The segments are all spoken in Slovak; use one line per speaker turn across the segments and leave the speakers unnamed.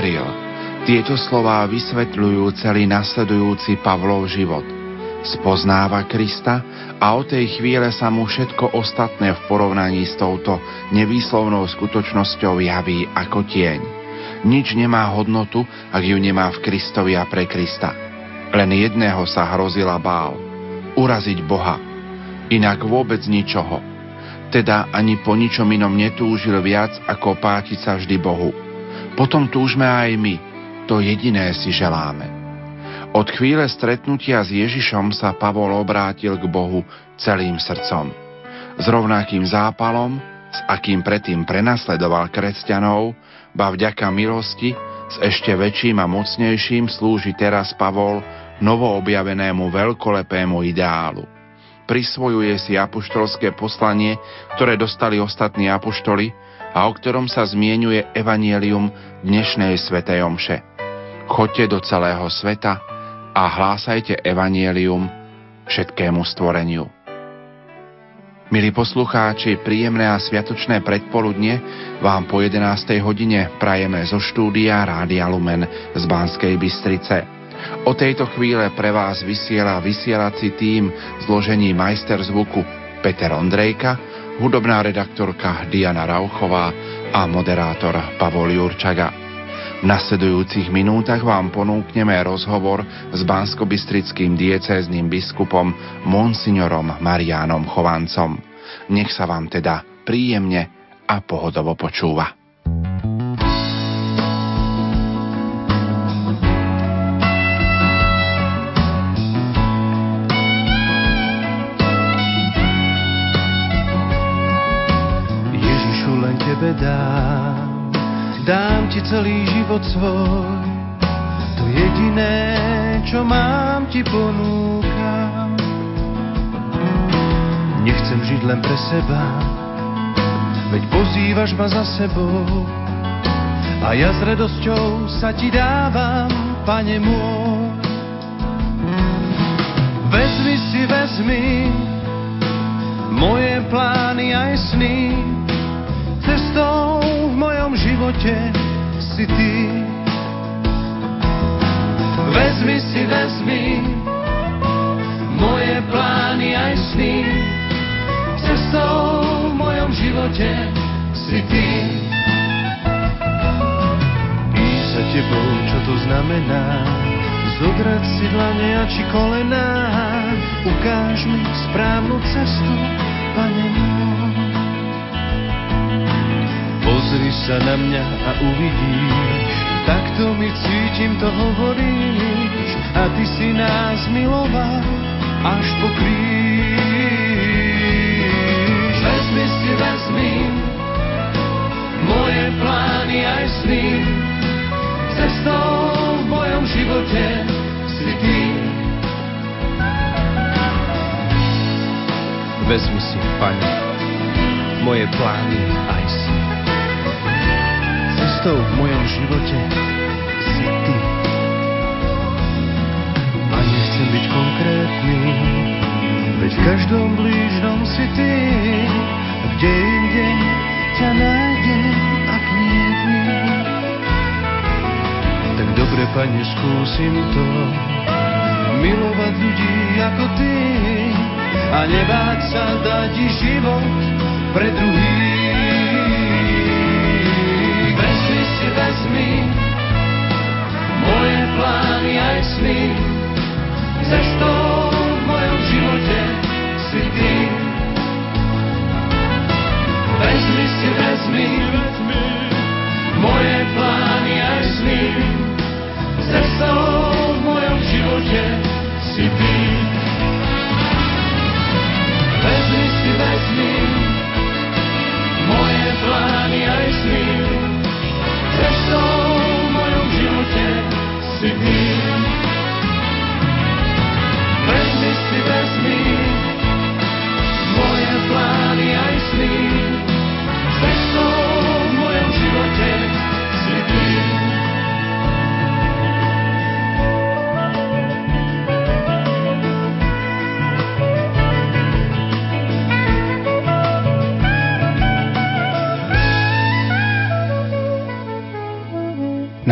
uveril. Tieto slová vysvetľujú celý nasledujúci Pavlov život. Spoznáva Krista a od tej chvíle sa mu všetko ostatné v porovnaní s touto nevýslovnou skutočnosťou javí ako tieň. Nič nemá hodnotu, ak ju nemá v Kristovi a pre Krista. Len jedného sa hrozila bál. Uraziť Boha. Inak vôbec ničoho. Teda ani po ničom inom netúžil viac, ako páčiť sa vždy Bohu. Potom túžme aj my. To jediné si želáme. Od chvíle stretnutia s Ježišom sa Pavol obrátil k Bohu celým srdcom. S rovnakým zápalom, s akým predtým prenasledoval kresťanov, ba vďaka milosti, s ešte väčším a mocnejším slúži teraz Pavol novoobjavenému veľkolepému ideálu. Prisvojuje si apoštolské poslanie, ktoré dostali ostatní apoštoli a o ktorom sa zmienuje evanielium dnešnej svetej omše. Choďte do celého sveta, a hlásajte evanielium všetkému stvoreniu. Milí poslucháči, príjemné a sviatočné predpoludne vám po 11. hodine prajeme zo štúdia Rádia Lumen z Banskej Bystrice. O tejto chvíle pre vás vysiela vysielací tým zložení majster zvuku Peter Ondrejka, hudobná redaktorka Diana Rauchová a moderátor Pavol Jurčaga. V nasledujúcich minútach vám ponúkneme rozhovor s banskobistrickým diecézným biskupom Monsignorom Mariánom Chovancom. Nech sa vám teda príjemne a pohodovo počúva.
Dám dám ti celý život svoj. To jediné, čo mám, ti ponúkam. Nechcem žiť len pre seba, veď pozývaš ma za sebou. A ja s radosťou sa ti dávam, pane môj. Vezmi si, vezmi moje plány aj sny, cestou mojom živote si ty. Vezmi si, vezmi moje plány aj sny. Cestou v mojom živote si ty. Ísť za tebou, čo to znamená? Zodrať si dlane a či kolená. Ukáž mi správnu cestu, Pane môj. Pozri sa na mňa a uvidíš, takto mi cítim, to hovoríš, a ty si nás miloval až po kríž. Vezmi si, vezmi moje plány aj sny, cestou v mojom živote si ty. Vezmi si, Pane, moje plány cestou v mojom živote si ty. A nechcem byť konkrétny, veď v každom blížnom si ty. Kde inde ťa nájdem, ak nie ty. Tak dobre, pane, skúsim to, milovať ľudí ako ty a nebáť sa dať život pre druhých. Vezmi moje plány aj sny. Cestou v mojom živote si ty. Vezmi si, vezmi moje plány aj sny. Cestou v mojom živote si ty. Vezmi si, vezmi moje plány aj sny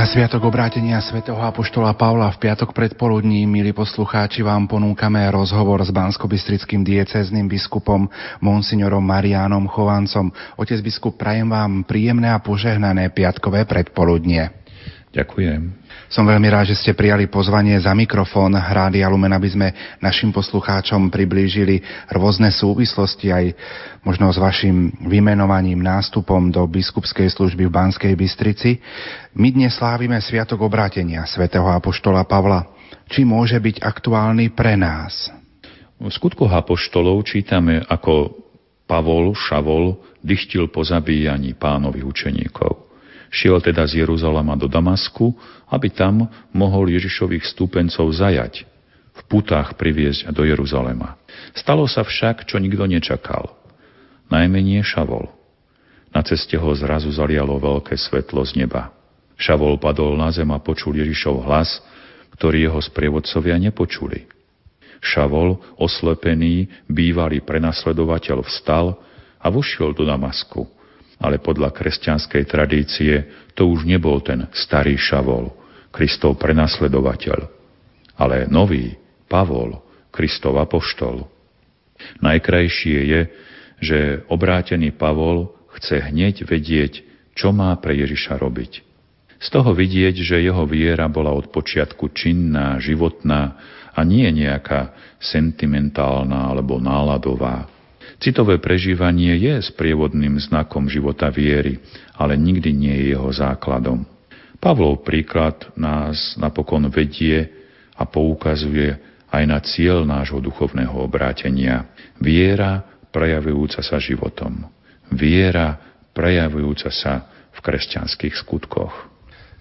sviatok obrátenia svätého Apoštola Pavla v piatok predpoludní, milí poslucháči, vám ponúkame rozhovor s banskobistrickým diecezným biskupom monsignorom Marianom Chovancom. Otec biskup, prajem vám príjemné a požehnané piatkové predpoludnie.
Ďakujem.
Som veľmi rád, že ste prijali pozvanie za mikrofón Rádia Lumen, aby sme našim poslucháčom priblížili rôzne súvislosti aj možno s vašim vymenovaním nástupom do biskupskej služby v Banskej Bystrici. My dnes slávime Sviatok obrátenia svätého Apoštola Pavla. Či môže byť aktuálny pre nás?
V skutkoch Apoštolov čítame, ako Pavol, Šavol, dychtil po zabíjaní pánových učeníkov. Šiel teda z Jeruzalema do Damasku, aby tam mohol Ježišových stúpencov zajať, v putách priviesť do Jeruzalema. Stalo sa však, čo nikto nečakal. Najmenej Šavol. Na ceste ho zrazu zalialo veľké svetlo z neba. Šavol padol na zem a počul Ježišov hlas, ktorý jeho sprievodcovia nepočuli. Šavol, oslepený, bývalý prenasledovateľ, vstal a vošiel do Damasku – ale podľa kresťanskej tradície to už nebol ten starý Šavol, Kristov prenasledovateľ, ale nový Pavol, Kristov apoštol. Najkrajšie je, že obrátený Pavol chce hneď vedieť, čo má pre Ježiša robiť. Z toho vidieť, že jeho viera bola od počiatku činná, životná a nie nejaká sentimentálna alebo náladová. Citové prežívanie je sprievodným znakom života viery, ale nikdy nie je jeho základom. Pavlov príklad nás napokon vedie a poukazuje aj na cieľ nášho duchovného obrátenia. Viera prejavujúca sa životom. Viera prejavujúca sa v kresťanských skutkoch.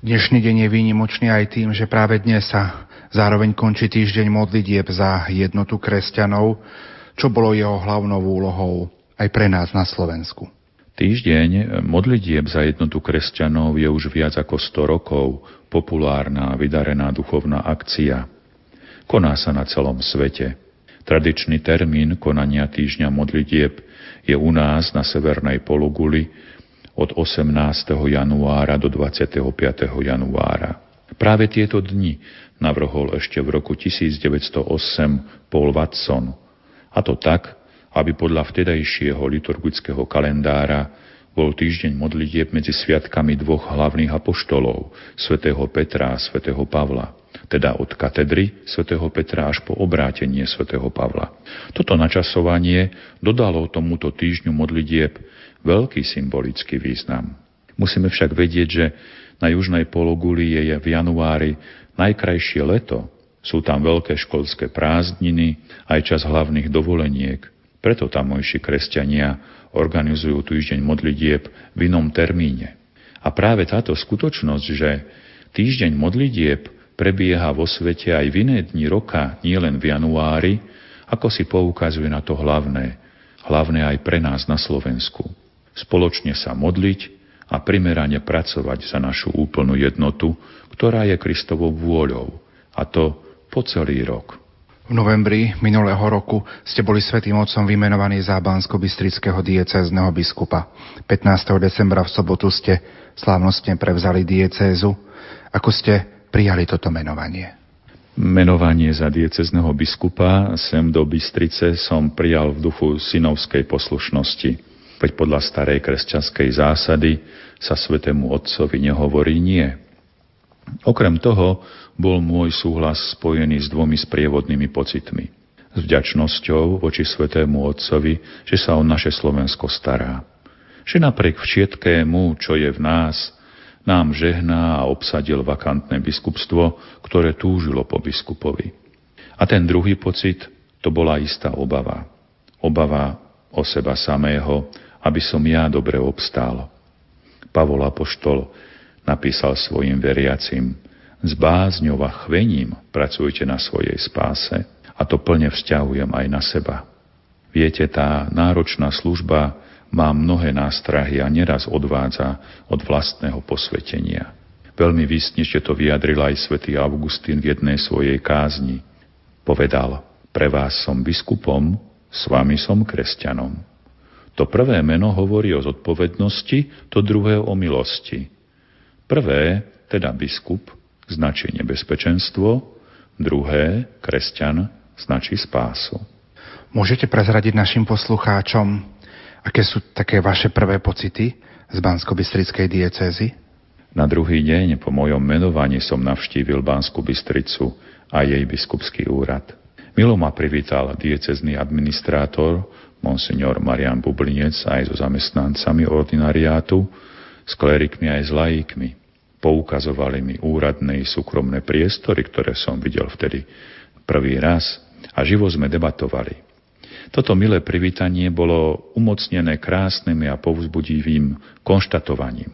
Dnešný deň je výnimočný aj tým, že práve dnes sa zároveň končí týždeň modlitieb za jednotu kresťanov čo bolo jeho hlavnou úlohou aj pre nás na Slovensku.
Týždeň modlitieb za jednotu kresťanov je už viac ako 100 rokov populárna a vydarená duchovná akcia. Koná sa na celom svete. Tradičný termín konania týždňa modlitieb je u nás na severnej pologuli od 18. januára do 25. januára. Práve tieto dni navrhol ešte v roku 1908 Paul Watson – a to tak, aby podľa vtedajšieho liturgického kalendára bol týždeň modlitieb medzi sviatkami dvoch hlavných apoštolov, svätého Petra a svätého Pavla, teda od katedry svätého Petra až po obrátenie svätého Pavla. Toto načasovanie dodalo tomuto týždňu modlitieb veľký symbolický význam. Musíme však vedieť, že na južnej pologuli je v januári najkrajšie leto, sú tam veľké školské prázdniny, aj čas hlavných dovoleniek. Preto tamojší kresťania organizujú týždeň modlitieb v inom termíne. A práve táto skutočnosť, že týždeň modlitieb prebieha vo svete aj v iné dni roka, nielen v januári, ako si poukazuje na to hlavné, hlavné aj pre nás na Slovensku. Spoločne sa modliť a primerane pracovať za našu úplnú jednotu, ktorá je Kristovou vôľou, a to po celý rok.
V novembri minulého roku ste boli svätým otcom vymenovaní za Bansko-Bystrického diecézneho biskupa. 15. decembra v sobotu ste slávnostne prevzali diecézu. Ako ste prijali toto menovanie?
Menovanie za diecezneho biskupa sem do Bystrice som prijal v duchu synovskej poslušnosti. Veď podľa starej kresťanskej zásady sa svetému otcovi nehovorí nie. Okrem toho bol môj súhlas spojený s dvomi sprievodnými pocitmi. S vďačnosťou voči svetému Otcovi, že sa o naše Slovensko stará. Že napriek všetkému, čo je v nás, nám žehná a obsadil vakantné biskupstvo, ktoré túžilo po biskupovi. A ten druhý pocit, to bola istá obava. Obava o seba samého, aby som ja dobre obstál. Pavol Apoštol napísal svojim veriacim, s bázňou a chvením pracujte na svojej spáse a to plne vzťahujem aj na seba. Viete, tá náročná služba má mnohé nástrahy a neraz odvádza od vlastného posvetenia. Veľmi výsnečne to vyjadril aj svätý Augustín v jednej svojej kázni. Povedal, pre vás som biskupom, s vami som kresťanom. To prvé meno hovorí o zodpovednosti, to druhé o milosti. Prvé teda biskup, značí nebezpečenstvo, druhé, kresťan, značí spásu.
Môžete prezradiť našim poslucháčom, aké sú také vaše prvé pocity z bansko diecézy?
Na druhý deň po mojom menovaní som navštívil Banskú Bystricu a jej biskupský úrad. Milo ma privítal diecezný administrátor, monsignor Marian Bublinec aj so zamestnancami ordinariátu, s klerikmi aj s laikmi. Poukazovali mi úradné i súkromné priestory, ktoré som videl vtedy prvý raz a živo sme debatovali. Toto milé privítanie bolo umocnené krásnym a povzbudivým konštatovaním.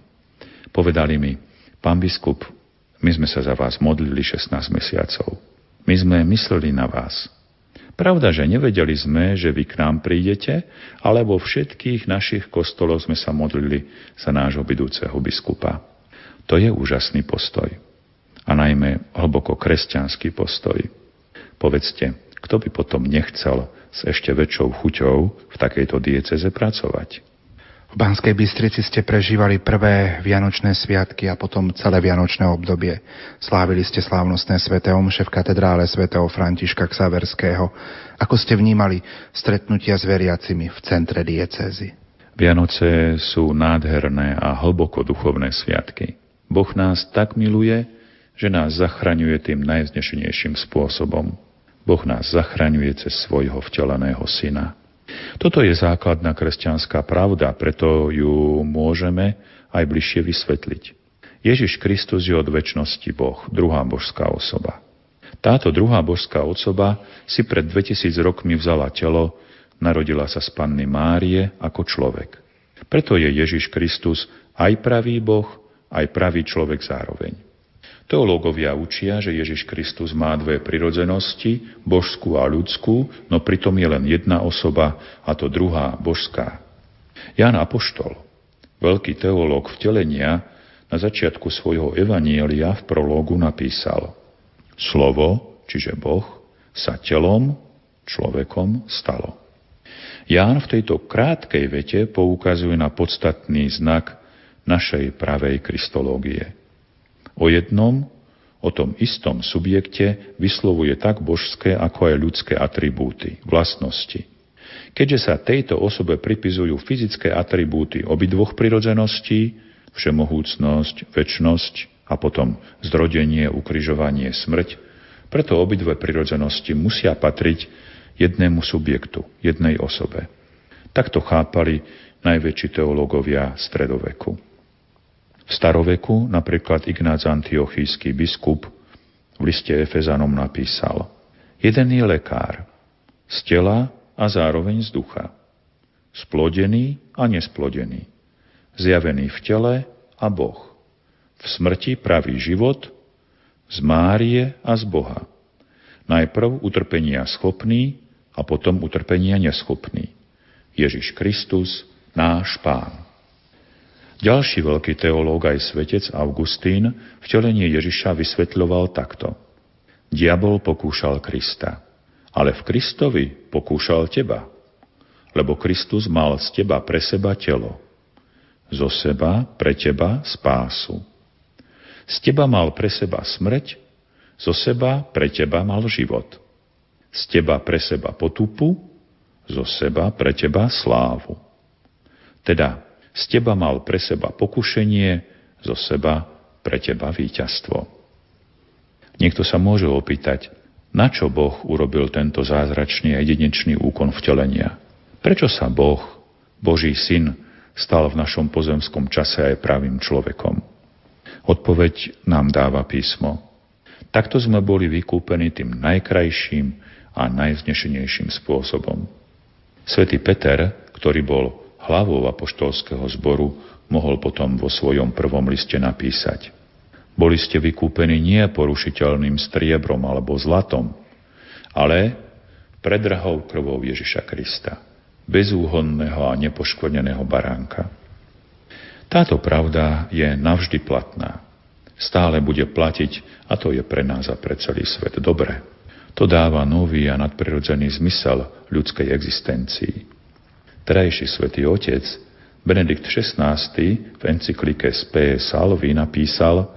Povedali mi, pán biskup, my sme sa za vás modlili 16 mesiacov. My sme mysleli na vás. Pravda, že nevedeli sme, že vy k nám prídete, ale vo všetkých našich kostoloch sme sa modlili za nášho budúceho biskupa. To je úžasný postoj. A najmä hlboko kresťanský postoj. Povedzte, kto by potom nechcel s ešte väčšou chuťou v takejto dieceze pracovať?
V Banskej Bystrici ste prežívali prvé Vianočné sviatky a potom celé Vianočné obdobie. Slávili ste slávnostné sväté omše v katedrále svätého Františka Ksaverského. Ako ste vnímali stretnutia s veriacimi v centre diecézy?
Vianoce sú nádherné a hlboko duchovné sviatky. Boh nás tak miluje, že nás zachraňuje tým najvznešenejším spôsobom. Boh nás zachraňuje cez svojho vteleného syna. Toto je základná kresťanská pravda, preto ju môžeme aj bližšie vysvetliť. Ježiš Kristus je od väčšnosti Boh, druhá božská osoba. Táto druhá božská osoba si pred 2000 rokmi vzala telo, narodila sa z panny Márie ako človek. Preto je Ježiš Kristus aj pravý Boh, aj pravý človek zároveň. Teológovia učia, že Ježiš Kristus má dve prirodzenosti, božskú a ľudskú, no pritom je len jedna osoba, a to druhá, božská. Ján Apoštol, veľký teológ vtelenia, na začiatku svojho evanielia v prológu napísal Slovo, čiže Boh, sa telom, človekom stalo. Ján v tejto krátkej vete poukazuje na podstatný znak našej pravej kristológie – O jednom, o tom istom subjekte vyslovuje tak božské, ako aj ľudské atribúty, vlastnosti. Keďže sa tejto osobe pripizujú fyzické atribúty obidvoch prirodzeností, všemohúcnosť, väčnosť a potom zrodenie, ukryžovanie, smrť, preto obidve prirodzenosti musia patriť jednému subjektu, jednej osobe. Takto chápali najväčší teológovia stredoveku. V staroveku napríklad Ignác Antiochísky biskup v liste Efezanom napísal Jeden je lekár, z tela a zároveň z ducha, splodený a nesplodený, zjavený v tele a Boh, v smrti pravý život, z Márie a z Boha. Najprv utrpenia schopný a potom utrpenia neschopný. Ježiš Kristus, náš Pán. Ďalší veľký teológ aj svetec Augustín vtelenie Ježiša vysvetľoval takto. Diabol pokúšal Krista, ale v Kristovi pokúšal teba, lebo Kristus mal z teba pre seba telo, zo seba pre teba spásu. Z teba mal pre seba smrť, zo seba pre teba mal život. Z teba pre seba potupu, zo seba pre teba slávu. Teda z teba mal pre seba pokušenie, zo seba pre teba víťazstvo. Niekto sa môže opýtať, na čo Boh urobil tento zázračný a jedinečný úkon vtelenia? Prečo sa Boh, Boží syn, stal v našom pozemskom čase aj pravým človekom? Odpoveď nám dáva písmo. Takto sme boli vykúpení tým najkrajším a najvznešenejším spôsobom. Svetý Peter, ktorý bol hlavou apoštolského zboru, mohol potom vo svojom prvom liste napísať. Boli ste vykúpení nie porušiteľným striebrom alebo zlatom, ale predrahou krvou Ježiša Krista, bezúhonného a nepoškodeného baránka. Táto pravda je navždy platná. Stále bude platiť a to je pre nás a pre celý svet dobre. To dáva nový a nadprirodzený zmysel ľudskej existencii. Terajší svätý otec Benedikt XVI v encyklike Spe Salvi napísal,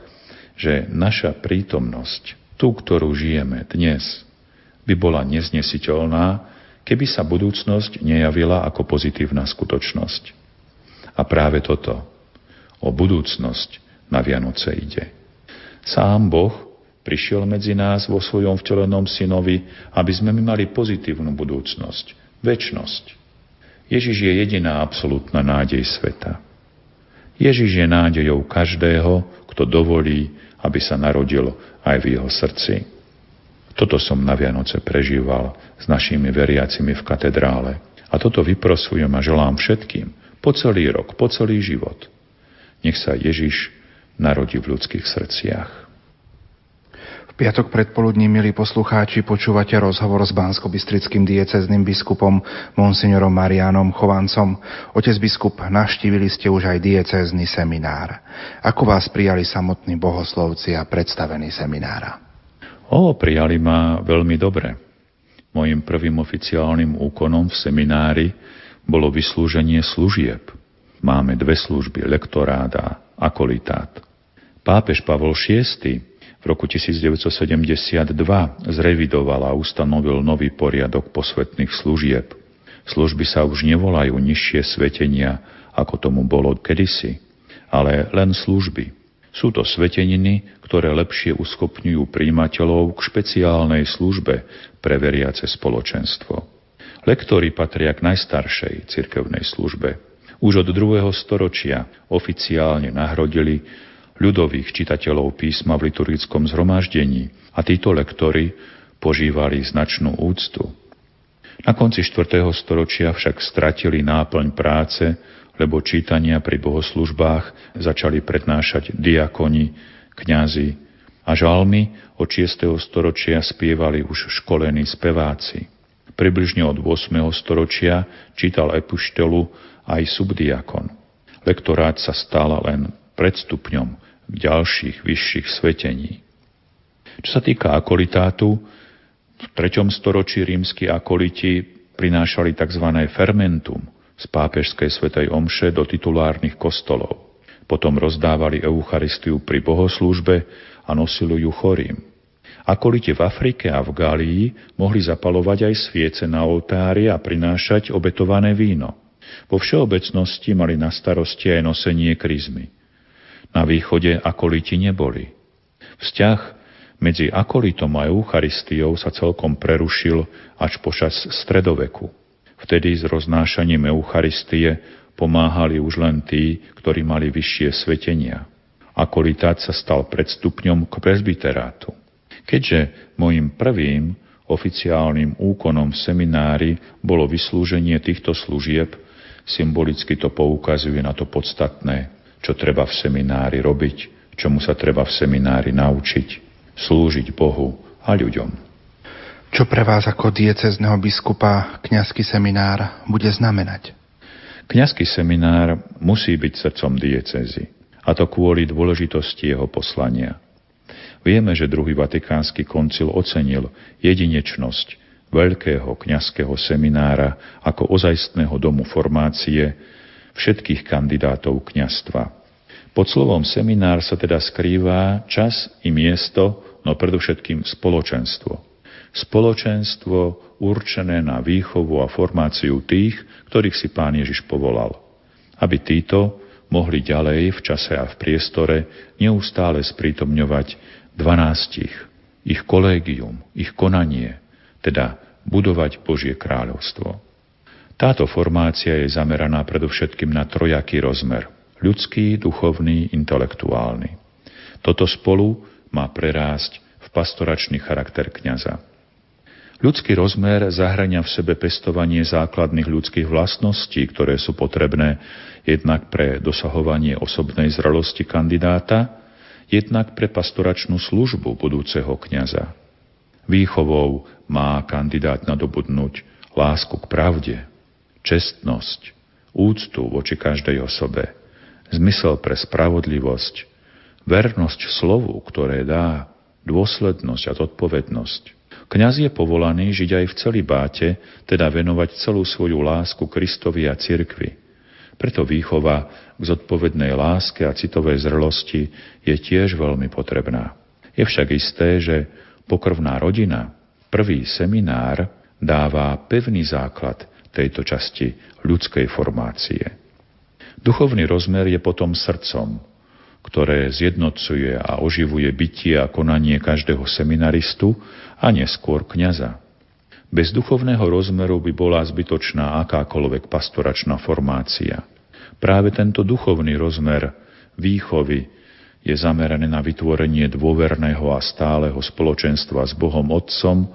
že naša prítomnosť, tú, ktorú žijeme dnes, by bola neznesiteľná, keby sa budúcnosť nejavila ako pozitívna skutočnosť. A práve toto, o budúcnosť na Vianoce ide. Sám Boh prišiel medzi nás vo svojom vtelenom synovi, aby sme my mali pozitívnu budúcnosť, väčnosť. Ježiš je jediná absolútna nádej sveta. Ježiš je nádejou každého, kto dovolí, aby sa narodil aj v jeho srdci. Toto som na Vianoce prežíval s našimi veriacimi v katedrále. A toto vyprosujem a želám všetkým po celý rok, po celý život. Nech sa Ježiš narodí v ľudských srdciach
piatok predpoludní, milí poslucháči, počúvate rozhovor s bansko-bystrickým diecezným biskupom monsignorom Marianom Chovancom. Otec biskup, naštívili ste už aj diecézny seminár. Ako vás prijali samotní bohoslovci a predstavený seminára?
O, prijali ma veľmi dobre. Mojím prvým oficiálnym úkonom v seminári bolo vyslúženie služieb. Máme dve služby, lektorát a akolitát. Pápež Pavol VI roku 1972 zrevidoval a ustanovil nový poriadok posvetných služieb. Služby sa už nevolajú nižšie svetenia, ako tomu bolo kedysi, ale len služby. Sú to sveteniny, ktoré lepšie uschopňujú príjimateľov k špeciálnej službe pre veriace spoločenstvo. Lektori patria k najstaršej cirkevnej službe. Už od druhého storočia oficiálne nahrodili ľudových čitateľov písma v liturgickom zhromaždení a títo lektory požívali značnú úctu. Na konci 4. storočia však stratili náplň práce, lebo čítania pri bohoslužbách začali prednášať diakoni, kňazi a žalmy od 6. storočia spievali už školení speváci. Približne od 8. storočia čítal epuštelu aj subdiakon. Lektorát sa stal len predstupňom ďalších vyšších svetení. Čo sa týka akolitátu, v 3. storočí rímsky akoliti prinášali tzv. fermentum z pápežskej svetej omše do titulárnych kostolov. Potom rozdávali Eucharistiu pri bohoslúžbe a nosili ju chorým. Akolite v Afrike a v Galii mohli zapalovať aj sviece na oltári a prinášať obetované víno. Vo všeobecnosti mali na starosti aj nosenie kryzmy. Na východe akoliti neboli. Vzťah medzi akolitom a Eucharistiou sa celkom prerušil až počas stredoveku. Vtedy s roznášaním Eucharistie pomáhali už len tí, ktorí mali vyššie svetenia. Akolitát sa stal predstupňom k presbyterátu. Keďže môjim prvým oficiálnym úkonom v seminári bolo vyslúženie týchto služieb, symbolicky to poukazuje na to podstatné čo treba v seminári robiť, čomu sa treba v seminári naučiť, slúžiť Bohu a ľuďom.
Čo pre vás ako diecezneho biskupa kňazský seminár bude znamenať?
Kňazský seminár musí byť srdcom diecezy, a to kvôli dôležitosti jeho poslania. Vieme, že druhý vatikánsky koncil ocenil jedinečnosť veľkého kňazského seminára ako ozajstného domu formácie, všetkých kandidátov kňastva. Pod slovom seminár sa teda skrýva čas i miesto, no predovšetkým spoločenstvo. Spoločenstvo určené na výchovu a formáciu tých, ktorých si pán Ježiš povolal. Aby títo mohli ďalej v čase a v priestore neustále sprítomňovať dvanástich, ich kolégium, ich konanie, teda budovať Božie kráľovstvo. Táto formácia je zameraná predovšetkým na trojaký rozmer – ľudský, duchovný, intelektuálny. Toto spolu má prerásť v pastoračný charakter kňaza. Ľudský rozmer zahrania v sebe pestovanie základných ľudských vlastností, ktoré sú potrebné jednak pre dosahovanie osobnej zrelosti kandidáta, jednak pre pastoračnú službu budúceho kňaza. Výchovou má kandidát nadobudnúť lásku k pravde, čestnosť, úctu voči každej osobe, zmysel pre spravodlivosť, vernosť slovu, ktoré dá, dôslednosť a zodpovednosť. Kňaz je povolaný žiť aj v celý báte, teda venovať celú svoju lásku Kristovi a cirkvi. Preto výchova k zodpovednej láske a citovej zrlosti je tiež veľmi potrebná. Je však isté, že pokrvná rodina, prvý seminár, dáva pevný základ tejto časti ľudskej formácie. Duchovný rozmer je potom srdcom, ktoré zjednocuje a oživuje bytie a konanie každého seminaristu a neskôr kňaza. Bez duchovného rozmeru by bola zbytočná akákoľvek pastoračná formácia. Práve tento duchovný rozmer výchovy je zameraný na vytvorenie dôverného a stáleho spoločenstva s Bohom Otcom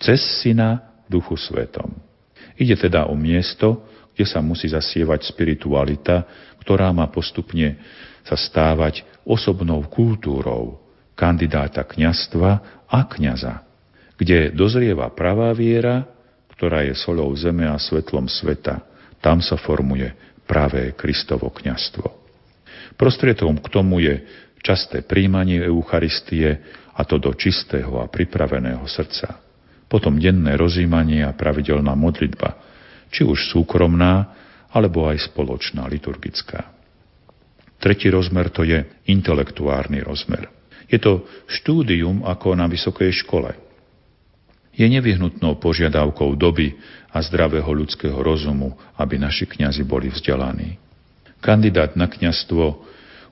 cez Syna Duchu Svetom. Ide teda o miesto, kde sa musí zasievať spiritualita, ktorá má postupne sa stávať osobnou kultúrou kandidáta kňastva a kňaza, kde dozrieva pravá viera, ktorá je solou zeme a svetlom sveta. Tam sa formuje pravé Kristovo kňastvo. Prostriedkom k tomu je časté príjmanie Eucharistie a to do čistého a pripraveného srdca potom denné rozímanie a pravidelná modlitba, či už súkromná, alebo aj spoločná, liturgická. Tretí rozmer to je intelektuárny rozmer. Je to štúdium ako na vysokej škole. Je nevyhnutnou požiadavkou doby a zdravého ľudského rozumu, aby naši kňazi boli vzdelaní. Kandidát na kňastvo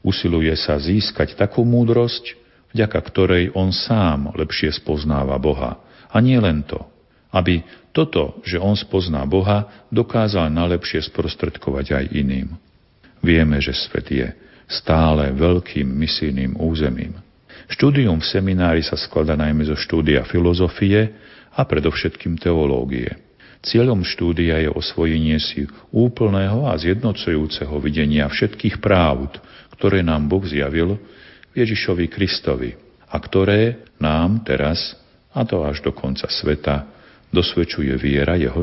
usiluje sa získať takú múdrosť, vďaka ktorej on sám lepšie spoznáva Boha a nie len to, aby toto, že on spozná Boha, dokázal najlepšie sprostredkovať aj iným. Vieme, že svet je stále veľkým misijným územím. Štúdium v seminári sa skladá najmä zo štúdia filozofie a predovšetkým teológie. Cieľom štúdia je osvojenie si úplného a zjednocujúceho videnia všetkých právd, ktoré nám Boh zjavil v Ježišovi Kristovi a ktoré nám teraz a to až do konca sveta, dosvedčuje viera jeho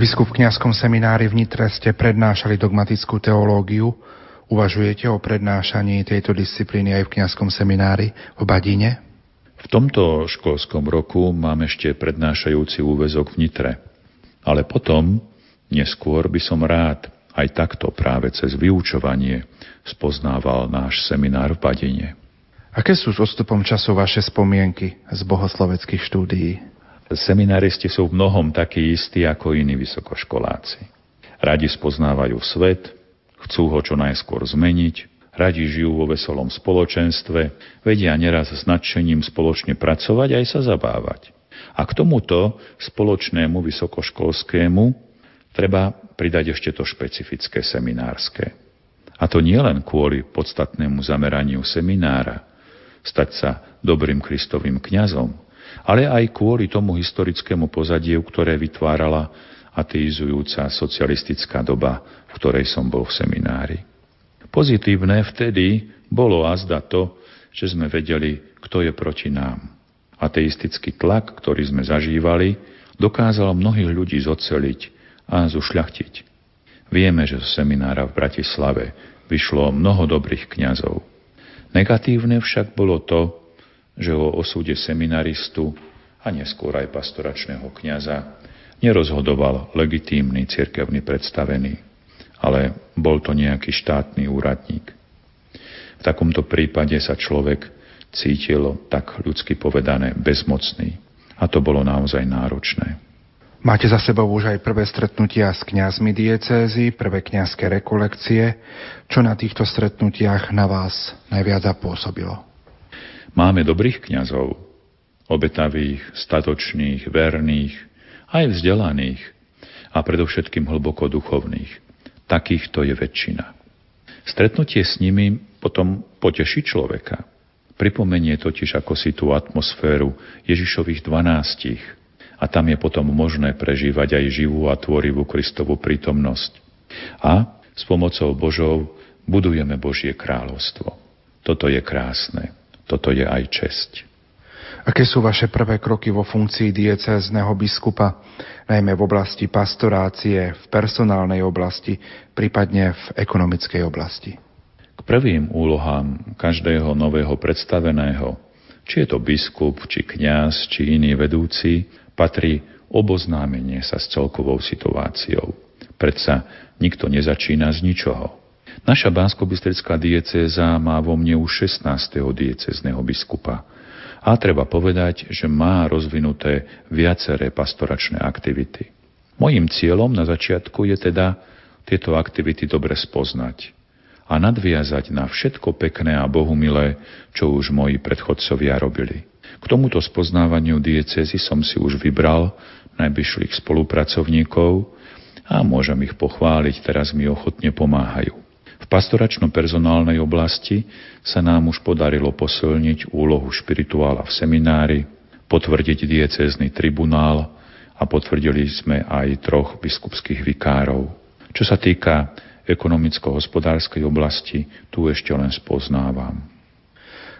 biskup v kniazskom seminári v Nitre ste prednášali dogmatickú teológiu. Uvažujete o prednášaní tejto disciplíny aj v kniazskom seminári v Badine?
V V tomto školskom roku mám ešte prednášajúci úvezok v Nitre. Ale potom, neskôr by som rád aj takto práve cez vyučovanie spoznával náš seminár v Badine.
Aké sú s odstupom času vaše spomienky z bohosloveckých štúdií?
Seminaristi sú v mnohom takí istí ako iní vysokoškoláci. Radi spoznávajú svet, chcú ho čo najskôr zmeniť, radi žijú vo veselom spoločenstve, vedia neraz s nadšením spoločne pracovať aj sa zabávať. A k tomuto spoločnému vysokoškolskému treba pridať ešte to špecifické seminárske. A to nie len kvôli podstatnému zameraniu seminára, stať sa dobrým Kristovým kňazom, ale aj kvôli tomu historickému pozadiu, ktoré vytvárala ateizujúca socialistická doba, v ktorej som bol v seminári. Pozitívne vtedy bolo azda to, že sme vedeli, kto je proti nám. Ateistický tlak, ktorý sme zažívali, dokázal mnohých ľudí zoceliť a zušľachtiť. Vieme, že z seminára v Bratislave vyšlo mnoho dobrých kňazov. Negatívne však bolo to, že o osude seminaristu a neskôr aj pastoračného kňaza nerozhodoval legitímny cirkevný predstavený, ale bol to nejaký štátny úradník. V takomto prípade sa človek cítil, tak ľudsky povedané, bezmocný. A to bolo naozaj náročné.
Máte za sebou už aj prvé stretnutia s kňazmi diecézy, prvé kňazské rekolekcie. Čo na týchto stretnutiach na vás najviac zapôsobilo?
Máme dobrých kňazov, obetavých, statočných, verných, aj vzdelaných a predovšetkým hlboko duchovných. Takýchto je väčšina. Stretnutie s nimi potom poteší človeka. Pripomenie totiž ako si tú atmosféru Ježišových dvanástich, a tam je potom možné prežívať aj živú a tvorivú Kristovú prítomnosť. A s pomocou Božou budujeme Božie kráľovstvo. Toto je krásne. Toto je aj česť.
Aké sú vaše prvé kroky vo funkcii diecézneho biskupa, najmä v oblasti pastorácie, v personálnej oblasti, prípadne v ekonomickej oblasti?
K prvým úlohám každého nového predstaveného, či je to biskup, či kňaz, či iný vedúci, patrí oboznámenie sa s celkovou situáciou. Predsa nikto nezačína z ničoho. Naša bánsko diecéza má vo mne už 16. diecézneho biskupa. A treba povedať, že má rozvinuté viaceré pastoračné aktivity. Mojím cieľom na začiatku je teda tieto aktivity dobre spoznať a nadviazať na všetko pekné a bohumilé, čo už moji predchodcovia robili. K tomuto spoznávaniu diecezy som si už vybral najbližších spolupracovníkov a môžem ich pochváliť, teraz mi ochotne pomáhajú. V pastoračno-personálnej oblasti sa nám už podarilo posilniť úlohu špirituála v seminári, potvrdiť diecézny tribunál a potvrdili sme aj troch biskupských vikárov. Čo sa týka ekonomicko-hospodárskej oblasti, tu ešte len spoznávam.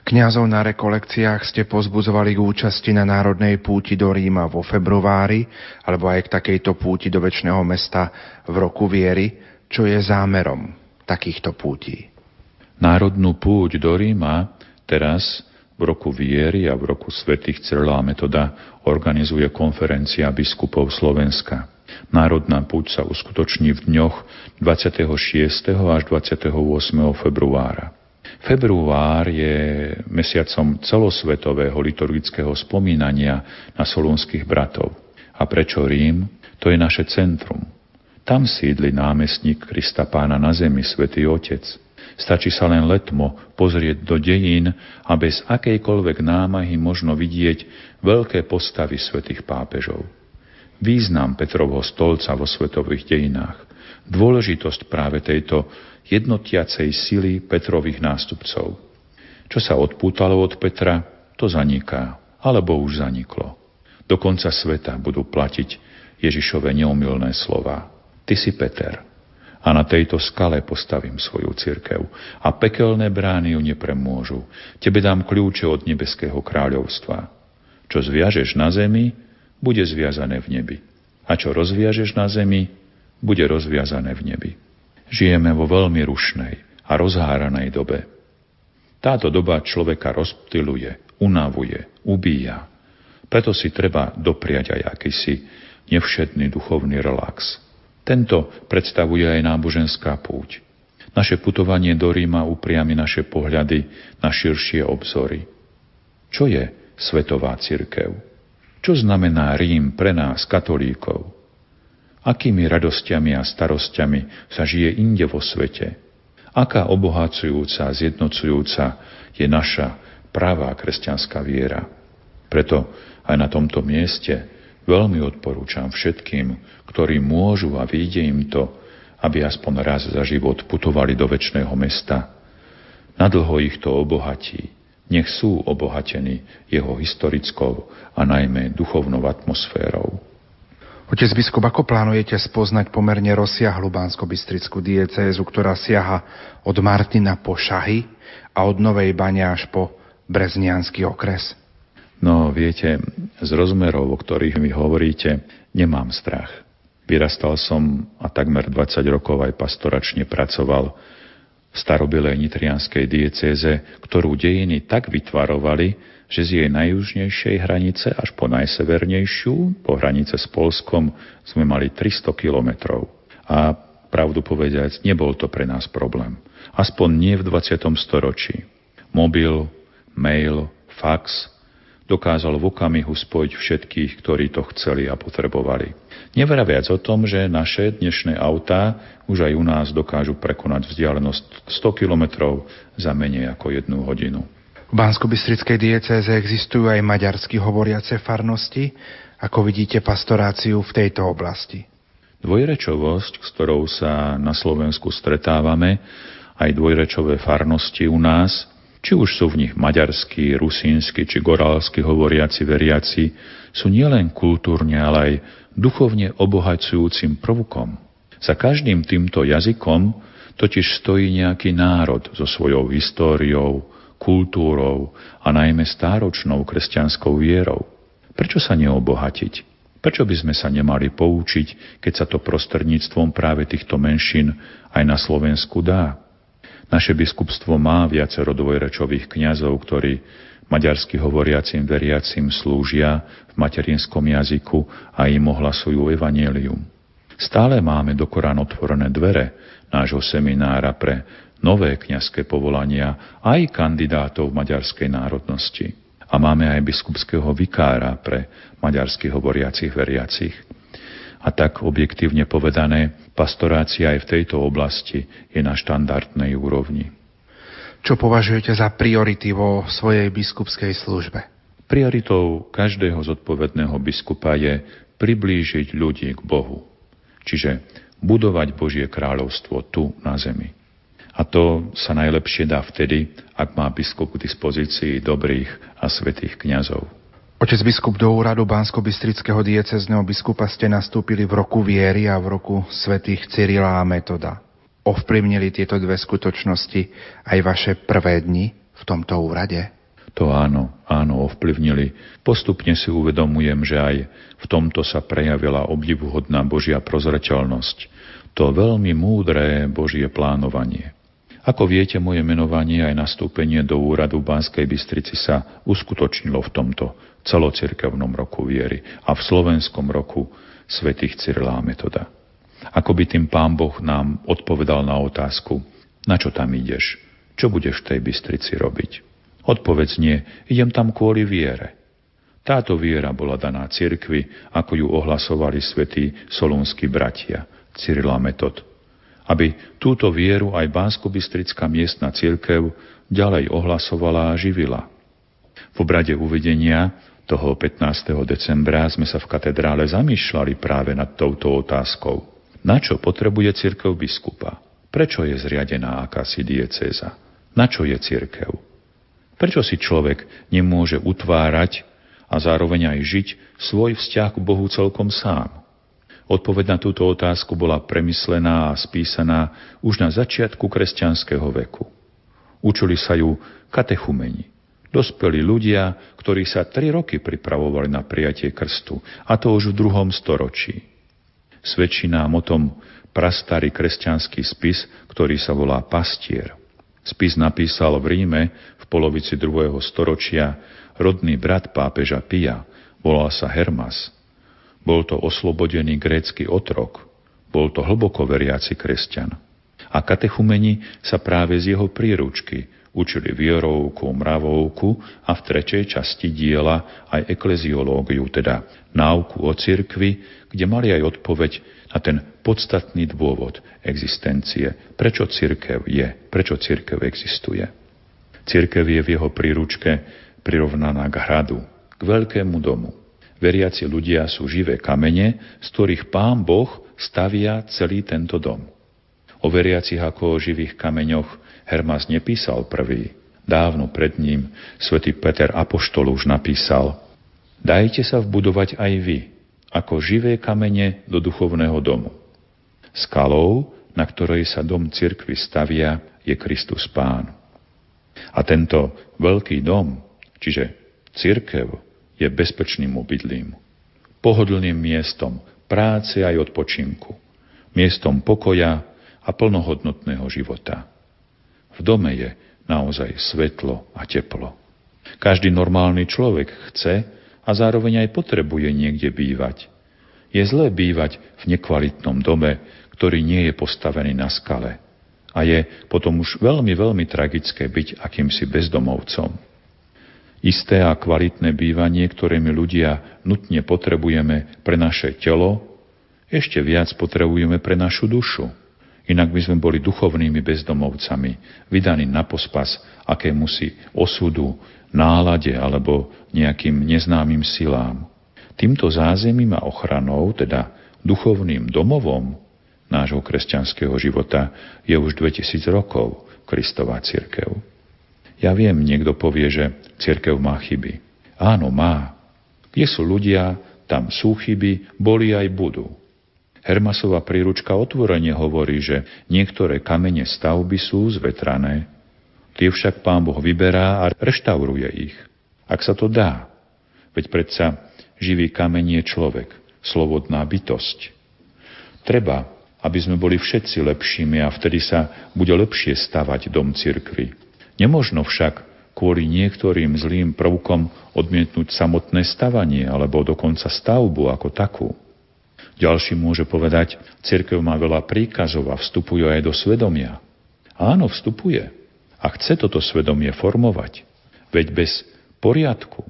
Kňazov na rekolekciách ste pozbudzovali k účasti na národnej púti do Ríma vo februári, alebo aj k takejto púti do väčšného mesta v roku viery. Čo je zámerom takýchto pútí?
Národnú púť do Ríma teraz v roku viery a v roku svetých a Metoda organizuje konferencia biskupov Slovenska. Národná púť sa uskutoční v dňoch 26. až 28. februára. Február je mesiacom celosvetového liturgického spomínania na solúnskych bratov. A prečo Rím? To je naše centrum. Tam sídli námestník Krista Pána na zemi, svätý Otec. Stačí sa len letmo pozrieť do dejín a bez akejkoľvek námahy možno vidieť veľké postavy svätých pápežov. Význam Petrovho stolca vo svetových dejinách, dôležitosť práve tejto jednotiacej sily Petrových nástupcov. Čo sa odpútalo od Petra, to zaniká, alebo už zaniklo. Do konca sveta budú platiť Ježišove neomilné slova. Ty si Peter a na tejto skale postavím svoju cirkev a pekelné brány ju nepremôžu. Tebe dám kľúče od nebeského kráľovstva. Čo zviažeš na zemi, bude zviazané v nebi. A čo rozviažeš na zemi, bude rozviazané v nebi. Žijeme vo veľmi rušnej a rozháranej dobe. Táto doba človeka rozptiluje, unavuje, ubíja. Preto si treba dopriať aj akýsi nevšetný duchovný relax. Tento predstavuje aj náboženská púť. Naše putovanie do Ríma upriami naše pohľady na širšie obzory. Čo je svetová cirkev? Čo znamená Rím pre nás, katolíkov? Akými radostiami a starostiami sa žije inde vo svete? aká obohacujúca, zjednocujúca je naša pravá kresťanská viera. Preto aj na tomto mieste veľmi odporúčam všetkým, ktorí môžu a vyjde im to, aby aspoň raz za život putovali do väčšného mesta. Nadlho ich to obohatí. Nech sú obohatení jeho historickou a najmä duchovnou atmosférou.
Otec biskup, ako plánujete spoznať pomerne rozsiahlu Bansko-Bystrickú diecézu, ktorá siaha od Martina po Šahy a od Novej Bane až po Breznianský okres?
No, viete, z rozmerov, o ktorých mi hovoríte, nemám strach. Vyrastal som a takmer 20 rokov aj pastoračne pracoval v starobilej nitrianskej diecéze, ktorú dejiny tak vytvarovali, že z jej najjužnejšej hranice až po najsevernejšiu, po hranice s Polskom, sme mali 300 kilometrov. A pravdu povediac, nebol to pre nás problém. Aspoň nie v 20. storočí. Mobil, mail, fax dokázal v okamihu spojiť všetkých, ktorí to chceli a potrebovali. Nevraviac o tom, že naše dnešné autá už aj u nás dokážu prekonať vzdialenosť 100 kilometrov za menej ako jednu hodinu.
V bansko diecéze existujú aj maďarsky hovoriace farnosti. Ako vidíte pastoráciu v tejto oblasti?
Dvojrečovosť, s ktorou sa na Slovensku stretávame, aj dvojrečové farnosti u nás, či už sú v nich maďarskí, rusínsky či gorálsky hovoriaci veriaci, sú nielen kultúrne, ale aj duchovne obohacujúcim prvkom. Za každým týmto jazykom totiž stojí nejaký národ so svojou históriou, kultúrou a najmä stáročnou kresťanskou vierou. Prečo sa neobohatiť? Prečo by sme sa nemali poučiť, keď sa to prostredníctvom práve týchto menšín aj na Slovensku dá? Naše biskupstvo má viacero dvojrečových kňazov, ktorí maďarsky hovoriacim veriacim slúžia v materinskom jazyku a im ohlasujú evanelium. Stále máme do Korán otvorené dvere nášho seminára pre nové kňazské povolania aj kandidátov maďarskej národnosti. A máme aj biskupského vikára pre maďarských hovoriacich veriacich. A tak objektívne povedané, pastorácia aj v tejto oblasti je na štandardnej úrovni.
Čo považujete za priority vo svojej biskupskej službe?
Prioritou každého zodpovedného biskupa je priblížiť ľudí k Bohu, čiže budovať Božie kráľovstvo tu na zemi. A to sa najlepšie dá vtedy, ak má biskup k dispozícii dobrých a svetých kňazov.
Otec biskup do úradu Bansko-Bystrického diecezneho biskupa ste nastúpili v roku viery a v roku svetých Cyrila a Metoda. Ovplyvnili tieto dve skutočnosti aj vaše prvé dni v tomto úrade?
To áno, áno, ovplyvnili. Postupne si uvedomujem, že aj v tomto sa prejavila obdivuhodná Božia prozreteľnosť. To veľmi múdre Božie plánovanie. Ako viete, moje menovanie aj nastúpenie do úradu v Banskej Bystrici sa uskutočnilo v tomto celocirkevnom roku viery a v slovenskom roku svetých Cyrila Metoda. Ako by tým pán Boh nám odpovedal na otázku, na čo tam ideš, čo budeš v tej Bystrici robiť. Odpovedz nie, idem tam kvôli viere. Táto viera bola daná cirkvi, ako ju ohlasovali svätí solúnsky bratia, Cyrila Metod aby túto vieru aj bánsko miestna cirkev ďalej ohlasovala a živila. V obrade uvedenia toho 15. decembra sme sa v katedrále zamýšľali práve nad touto otázkou. Na čo potrebuje cirkev biskupa? Prečo je zriadená akási diecéza? Na čo je cirkev? Prečo si človek nemôže utvárať a zároveň aj žiť svoj vzťah k Bohu celkom sám? Odpoveď na túto otázku bola premyslená a spísaná už na začiatku kresťanského veku. Učili sa ju katechumeni, dospelí ľudia, ktorí sa tri roky pripravovali na prijatie krstu, a to už v druhom storočí. Svedčí nám o tom prastarý kresťanský spis, ktorý sa volá Pastier. Spis napísal v Ríme v polovici druhého storočia rodný brat pápeža Pia, volal sa Hermas. Bol to oslobodený grécky otrok, bol to hlboko veriaci kresťan. A katechumeni sa práve z jeho príručky učili vierovku, mravovku a v tretej časti diela aj ekleziológiu, teda náuku o cirkvi, kde mali aj odpoveď na ten podstatný dôvod existencie, prečo cirkev je, prečo cirkev existuje. Cirkev je v jeho príručke prirovnaná k hradu, k veľkému domu. Veriaci ľudia sú živé kamene, z ktorých pán Boh stavia celý tento dom. O veriacich ako o živých kameňoch Hermas nepísal prvý. Dávno pred ním svätý Peter Apoštol už napísal Dajte sa vbudovať aj vy, ako živé kamene do duchovného domu. Skalou, na ktorej sa dom cirkvy stavia, je Kristus Pán. A tento veľký dom, čiže cirkev, je bezpečným obydlím. Pohodlným miestom práce aj odpočinku. Miestom pokoja a plnohodnotného života. V dome je naozaj svetlo a teplo. Každý normálny človek chce a zároveň aj potrebuje niekde bývať. Je zlé bývať v nekvalitnom dome, ktorý nie je postavený na skale. A je potom už veľmi, veľmi tragické byť akýmsi bezdomovcom. Isté a kvalitné bývanie, ktoré my ľudia nutne potrebujeme pre naše telo, ešte viac potrebujeme pre našu dušu. Inak by sme boli duchovnými bezdomovcami, vydaní na pospas musí osudu, nálade alebo nejakým neznámym silám. Týmto zázemím a ochranou, teda duchovným domovom nášho kresťanského života, je už 2000 rokov Kristová církev. Ja viem, niekto povie, že cirkev má chyby. Áno, má. Kde sú ľudia, tam sú chyby, boli aj budú. Hermasová príručka otvorene hovorí, že niektoré kamene stavby sú zvetrané. Tie však pán Boh vyberá a reštauruje ich. Ak sa to dá. Veď predsa živý kameň je človek, slobodná bytosť. Treba, aby sme boli všetci lepšími a vtedy sa bude lepšie stavať dom cirkvy. Nemožno však kvôli niektorým zlým prvkom odmietnúť samotné stavanie alebo dokonca stavbu ako takú. Ďalší môže povedať, cirkev má veľa príkazov a vstupuje aj do svedomia. Áno, vstupuje. A chce toto svedomie formovať. Veď bez poriadku,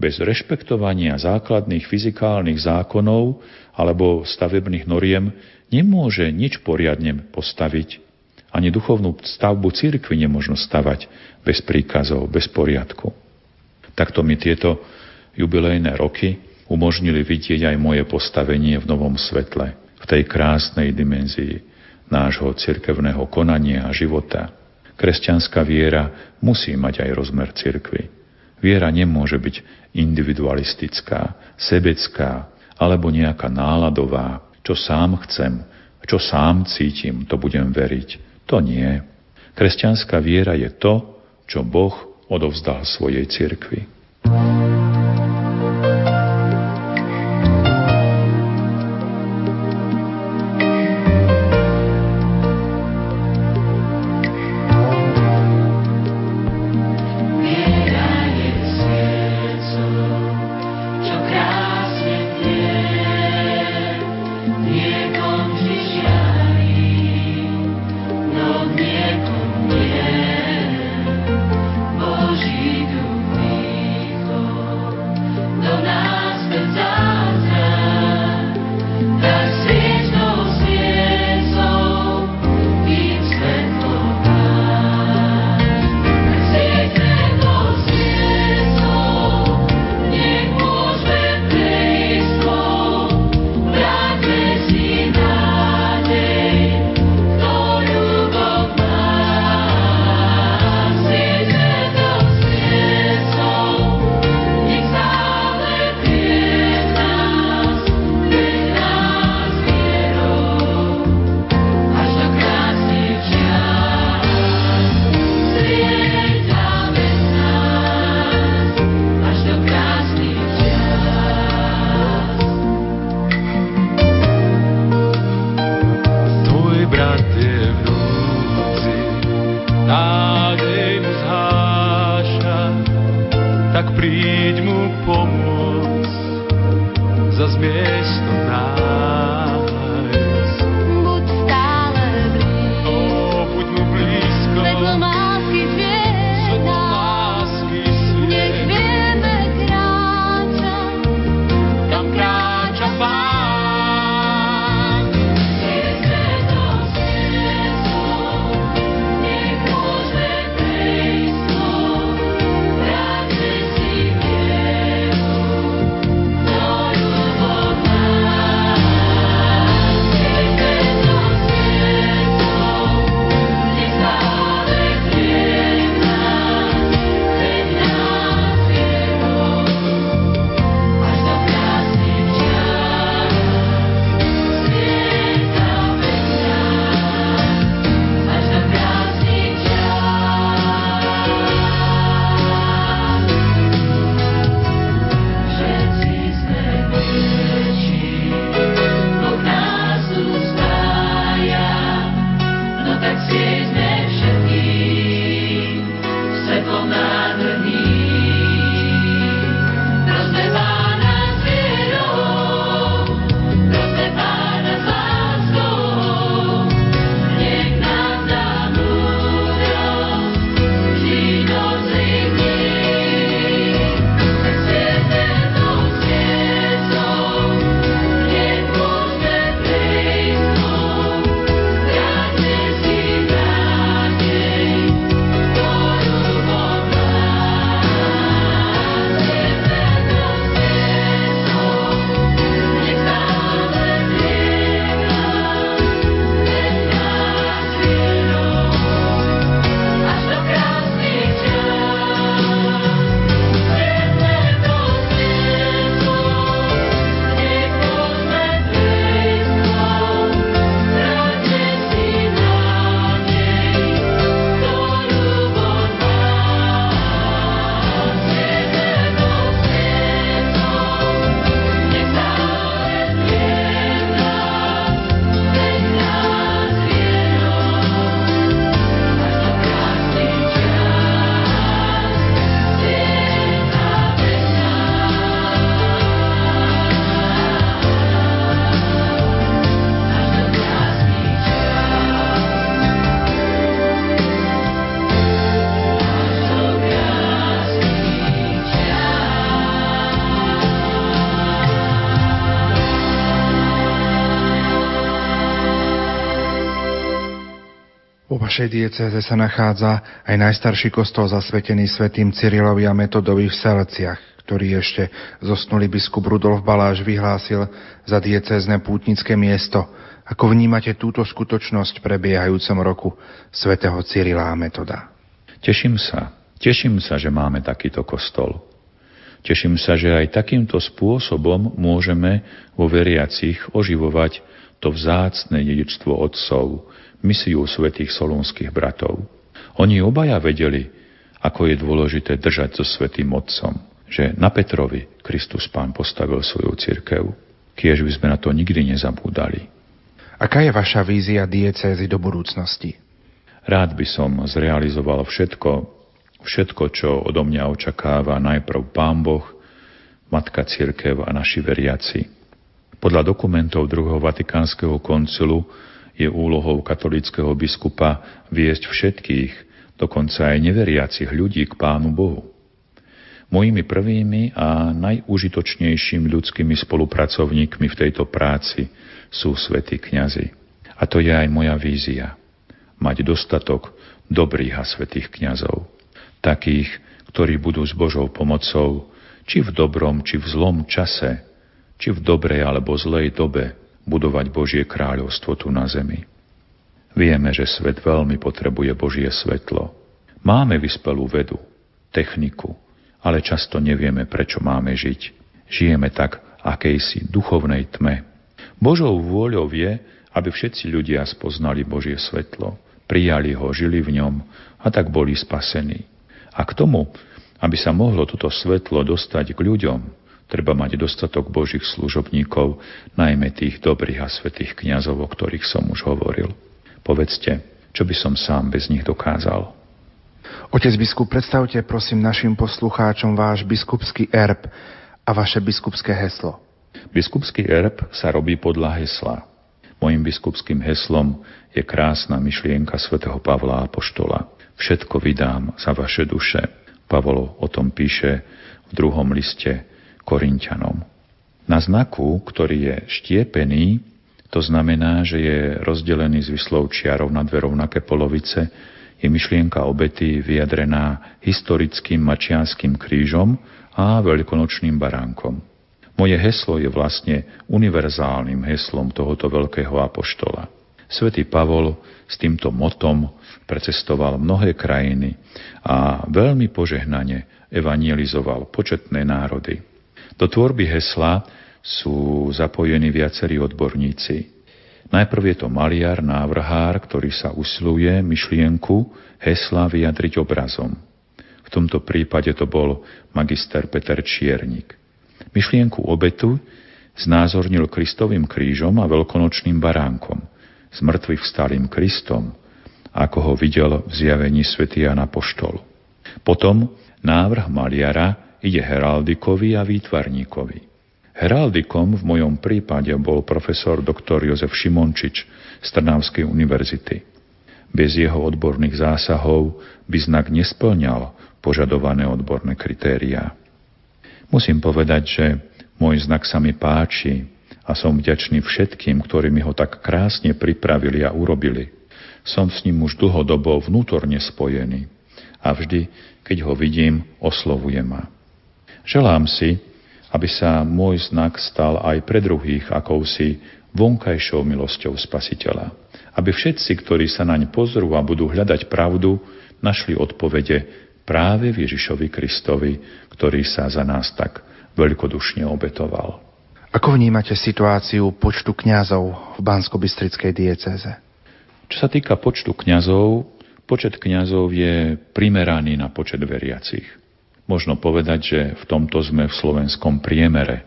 bez rešpektovania základných fyzikálnych zákonov alebo stavebných noriem nemôže nič poriadne postaviť ani duchovnú stavbu církvy nemožno stavať bez príkazov, bez poriadku. Takto mi tieto jubilejné roky umožnili vidieť aj moje postavenie v novom svetle, v tej krásnej dimenzii nášho cirkevného konania a života. Kresťanská viera musí mať aj rozmer cirkvy. Viera nemôže byť individualistická, sebecká alebo nejaká náladová, čo sám chcem, čo sám cítim, to budem veriť. To nie. Kresťanská viera je to, čo Boh odovzdal svojej cirkvi.
čas
Vo vašej diecéze sa nachádza aj najstarší kostol zasvetený svätým Cyrilovi a Metodovi v Selciach, ktorý ešte zosnulý biskup Rudolf Baláš vyhlásil za diecézne pútnické miesto. Ako vnímate túto skutočnosť prebiehajúcom roku svätého Cyrila a Metoda?
Teším sa. Teším sa, že máme takýto kostol. Teším sa, že aj takýmto spôsobom môžeme vo veriacich oživovať to vzácne dedičstvo otcov, misiu svätých solúnskych bratov. Oni obaja vedeli, ako je dôležité držať so svätým Otcom, že na Petrovi Kristus Pán postavil svoju cirkev. Kiež by sme na to nikdy nezabúdali.
Aká je vaša vízia diecézy do budúcnosti?
Rád by som zrealizoval všetko, všetko, čo odo mňa očakáva najprv Pán Boh, Matka Cirkev a naši veriaci. Podľa dokumentov druhého Vatikánskeho koncilu je úlohou katolického biskupa viesť všetkých, dokonca aj neveriacich ľudí k Pánu Bohu. Mojimi prvými a najúžitočnejšími ľudskými spolupracovníkmi v tejto práci sú svätí kňazi. A to je aj moja vízia. Mať dostatok dobrých a svetých kňazov. Takých, ktorí budú s Božou pomocou, či v dobrom, či v zlom čase, či v dobrej alebo zlej dobe, budovať Božie kráľovstvo tu na zemi. Vieme, že svet veľmi potrebuje Božie svetlo. Máme vyspelú vedu, techniku, ale často nevieme, prečo máme žiť. Žijeme tak akejsi duchovnej tme. Božou vôľou je, aby všetci ľudia spoznali Božie svetlo, prijali ho, žili v ňom a tak boli spasení. A k tomu, aby sa mohlo toto svetlo dostať k ľuďom, Treba mať dostatok Božích služobníkov, najmä tých dobrých a svetých kňazov, o ktorých som už hovoril. Povedzte, čo by som sám bez nich dokázal.
Otec biskup, predstavte prosím našim poslucháčom váš biskupský erb a vaše biskupské heslo.
Biskupský erb sa robí podľa hesla. Mojím biskupským heslom je krásna myšlienka svätého Pavla Apoštola. Všetko vydám za vaše duše. Pavol o tom píše v druhom liste Korintianom. Na znaku, ktorý je štiepený, to znamená, že je rozdelený z vyslov čiarov na dve rovnaké polovice, je myšlienka obety vyjadrená historickým mačianským krížom a veľkonočným baránkom. Moje heslo je vlastne univerzálnym heslom tohoto veľkého apoštola. Svetý Pavol s týmto motom precestoval mnohé krajiny a veľmi požehnane evangelizoval početné národy. Do tvorby hesla sú zapojení viacerí odborníci. Najprv je to maliar, návrhár, ktorý sa usiluje myšlienku hesla vyjadriť obrazom. V tomto prípade to bol magister Peter Čiernik. Myšlienku obetu znázornil Kristovým krížom a veľkonočným baránkom, s mŕtvych vstalým Kristom, ako ho videl v zjavení svätý Jan Apoštol. Potom návrh maliara ide heraldikovi a výtvarníkovi. Heraldikom v mojom prípade bol profesor dr. Jozef Šimončič z Trnavskej univerzity. Bez jeho odborných zásahov by znak nesplňal požadované odborné kritériá. Musím povedať, že môj znak sa mi páči a som vďačný všetkým, ktorí mi ho tak krásne pripravili a urobili. Som s ním už dlhodobo vnútorne spojený a vždy, keď ho vidím, oslovuje ma. Želám si, aby sa môj znak stal aj pre druhých akousi vonkajšou milosťou Spasiteľa. Aby všetci, ktorí sa naň pozrú a budú hľadať pravdu, našli odpovede práve v Ježišovi Kristovi, ktorý sa za nás tak veľkodušne obetoval.
Ako vnímate situáciu počtu kňazov v Bansko-Bystrickej diecéze?
Čo sa týka počtu kňazov, počet kňazov je primeraný na počet veriacich. Možno povedať, že v tomto sme v slovenskom priemere.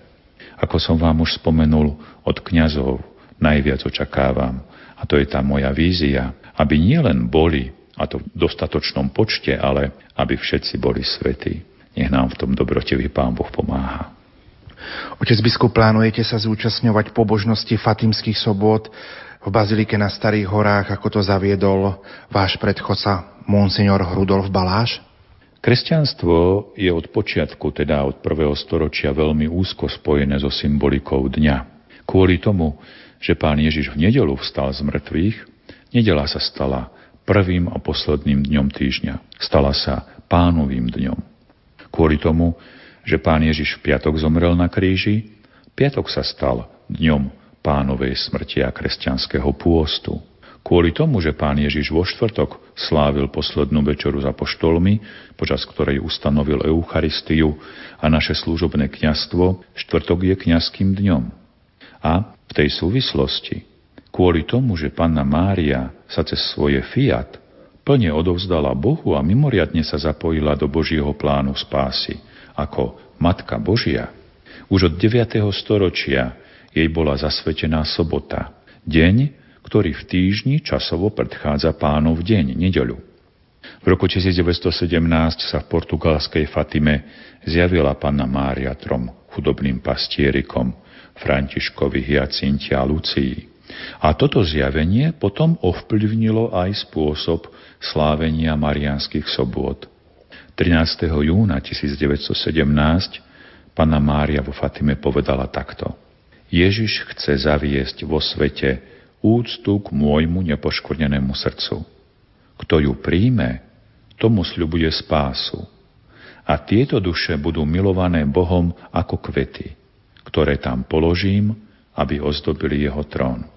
Ako som vám už spomenul, od kňazov najviac očakávam. A to je tá moja vízia, aby nielen boli, a to v dostatočnom počte, ale aby všetci boli svetí. Nech nám v tom dobrotivý Pán Boh pomáha.
Otec biskup, plánujete sa zúčastňovať pobožnosti Fatimských sobot v Bazilike na Starých horách, ako to zaviedol váš predchodca Monsignor Rudolf Baláš?
Kresťanstvo je od počiatku, teda od prvého storočia, veľmi úzko spojené so symbolikou dňa. Kvôli tomu, že pán Ježiš v nedelu vstal z mŕtvych, nedela sa stala prvým a posledným dňom týždňa. Stala sa pánovým dňom. Kvôli tomu, že pán Ježiš v piatok zomrel na kríži, piatok sa stal dňom pánovej smrti a kresťanského pôstu. Kvôli tomu, že pán Ježiš vo štvrtok slávil poslednú večeru za poštolmi, počas ktorej ustanovil Eucharistiu a naše služobné kňastvo, štvrtok je kňazským dňom. A v tej súvislosti, kvôli tomu, že panna Mária sa cez svoje fiat plne odovzdala Bohu a mimoriadne sa zapojila do Božieho plánu spásy ako Matka Božia, už od 9. storočia jej bola zasvetená sobota, deň, ktorý v týždni časovo predchádza pánov deň, nedeľu. V roku 1917 sa v portugalskej Fatime zjavila panna Mária trom chudobným pastierikom Františkovi Hyacinti a Lucii. A toto zjavenie potom ovplyvnilo aj spôsob slávenia marianských sobôd. 13. júna 1917 panna Mária vo Fatime povedala takto. Ježiš chce zaviesť vo svete úctu k môjmu nepoškvrnenému srdcu. Kto ju príjme, tomu sľubuje spásu. A tieto duše budú milované Bohom ako kvety, ktoré tam položím, aby ozdobili jeho trón.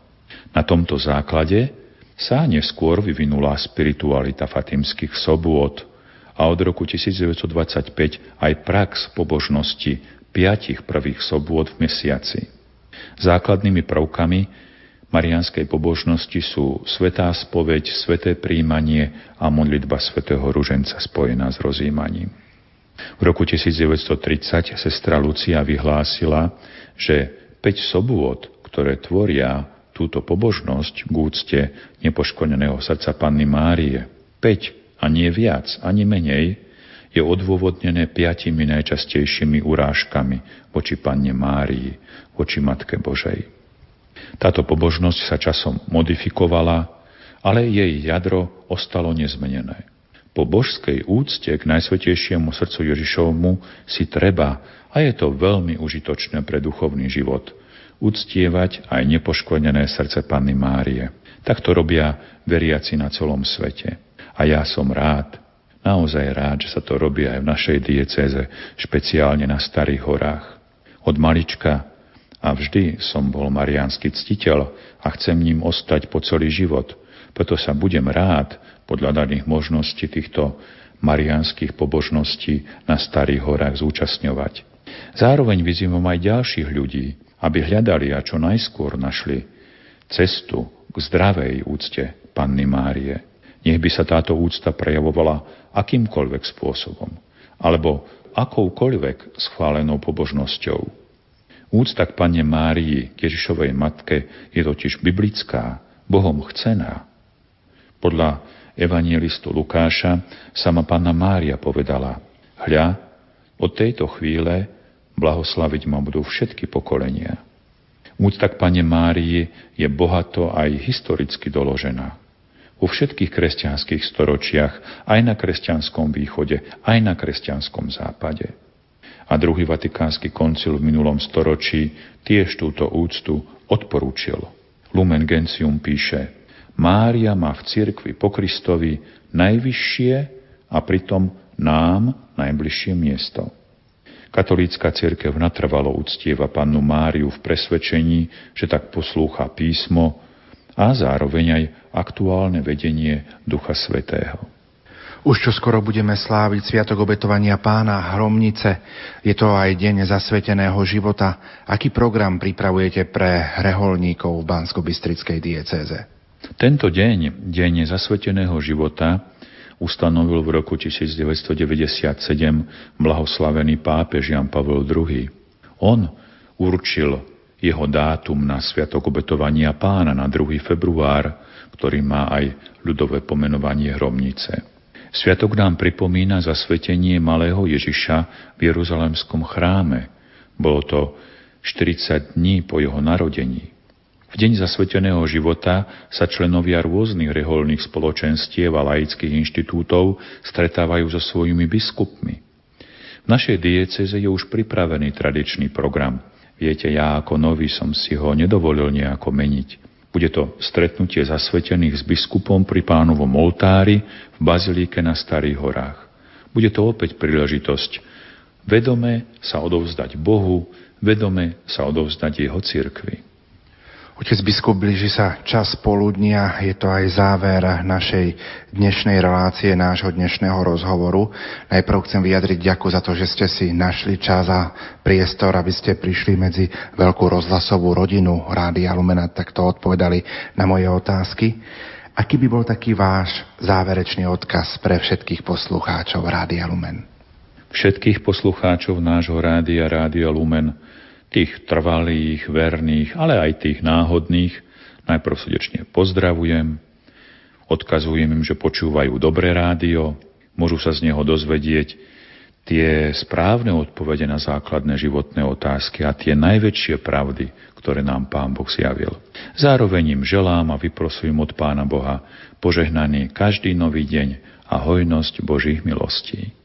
Na tomto základe sa neskôr vyvinula spiritualita fatimských sobôd a od roku 1925 aj prax pobožnosti piatich prvých sobôd v mesiaci. Základnými prvkami marianskej pobožnosti sú svetá spoveď, sveté príjmanie a modlitba svätého Ruženca spojená s rozjímaním. V roku 1930 sestra Lucia vyhlásila, že 5 sobôd, ktoré tvoria túto pobožnosť k úcte nepoškodeného srdca Panny Márie, 5 a nie viac, ani menej, je odôvodnené piatimi najčastejšími urážkami voči Panne Márii, voči Matke Božej. Táto pobožnosť sa časom modifikovala, ale jej jadro ostalo nezmenené. Po božskej úcte k Najsvetejšiemu srdcu Ježišovmu si treba, a je to veľmi užitočné pre duchovný život, uctievať aj nepoškodené srdce Panny Márie. Tak to robia veriaci na celom svete. A ja som rád, naozaj rád, že sa to robí aj v našej diecéze, špeciálne na Starých horách. Od malička a vždy som bol mariánsky ctiteľ a chcem ním ostať po celý život. Preto sa budem rád podľa daných možností týchto mariánskych pobožností na Starých horách zúčastňovať. Zároveň vyzývam aj ďalších ľudí, aby hľadali a čo najskôr našli cestu k zdravej úcte Panny Márie. Nech by sa táto úcta prejavovala akýmkoľvek spôsobom, alebo akoukoľvek schválenou pobožnosťou. Úcta k Panne Márii, Ježišovej matke, je totiž biblická, Bohom chcená. Podľa evangelistu Lukáša sama Panna Mária povedala, hľa, od tejto chvíle blahoslaviť ma budú všetky pokolenia. Úcta k Pane Márii je bohato aj historicky doložená. Vo všetkých kresťanských storočiach, aj na kresťanskom východe, aj na kresťanskom západe. A druhý vatikánsky koncil v minulom storočí tiež túto úctu odporúčil. Lumen Gentium píše, Mária má v cirkvi po Kristovi najvyššie a pritom nám najbližšie miesto. Katolícka cirkev natrvalo uctieva pannu Máriu v presvedčení, že tak poslúcha písmo a zároveň aj aktuálne vedenie Ducha Svetého.
Už čo skoro budeme sláviť Sviatok obetovania pána Hromnice. Je to aj deň zasveteného života. Aký program pripravujete pre reholníkov v Bansko-Bystrickej diecéze?
Tento deň, deň zasveteného života, ustanovil v roku 1997 blahoslavený pápež Jan Pavel II. On určil jeho dátum na Sviatok obetovania pána na 2. február, ktorý má aj ľudové pomenovanie Hromnice. Sviatok nám pripomína zasvetenie malého Ježiša v Jeruzalemskom chráme. Bolo to 40 dní po jeho narodení. V deň zasveteného života sa členovia rôznych reholných spoločenstiev a laických inštitútov stretávajú so svojimi biskupmi. V našej dieceze je už pripravený tradičný program. Viete, ja ako nový som si ho nedovolil nejako meniť. Bude to stretnutie zasvetených s biskupom pri pánovom oltári v bazilíke na Starých horách. Bude to opäť príležitosť vedome sa odovzdať Bohu, vedome sa odovzdať jeho cirkvi.
Otec biskup, blíži sa čas poludnia, je to aj záver našej dnešnej relácie, nášho dnešného rozhovoru. Najprv chcem vyjadriť ďaku za to, že ste si našli čas a priestor, aby ste prišli medzi veľkú rozhlasovú rodinu Rádia Lumena, takto odpovedali na moje otázky. Aký by bol taký váš záverečný odkaz pre všetkých poslucháčov Rádia Lumen?
Všetkých poslucháčov nášho Rádia Rádia Lumen tých trvalých, verných, ale aj tých náhodných, najprv srdečne pozdravujem, odkazujem im, že počúvajú dobré rádio, môžu sa z neho dozvedieť tie správne odpovede na základné životné otázky a tie najväčšie pravdy, ktoré nám Pán Boh zjavil. Zároveň im želám a vyprosujem od Pána Boha požehnaný každý nový deň a hojnosť Božích milostí.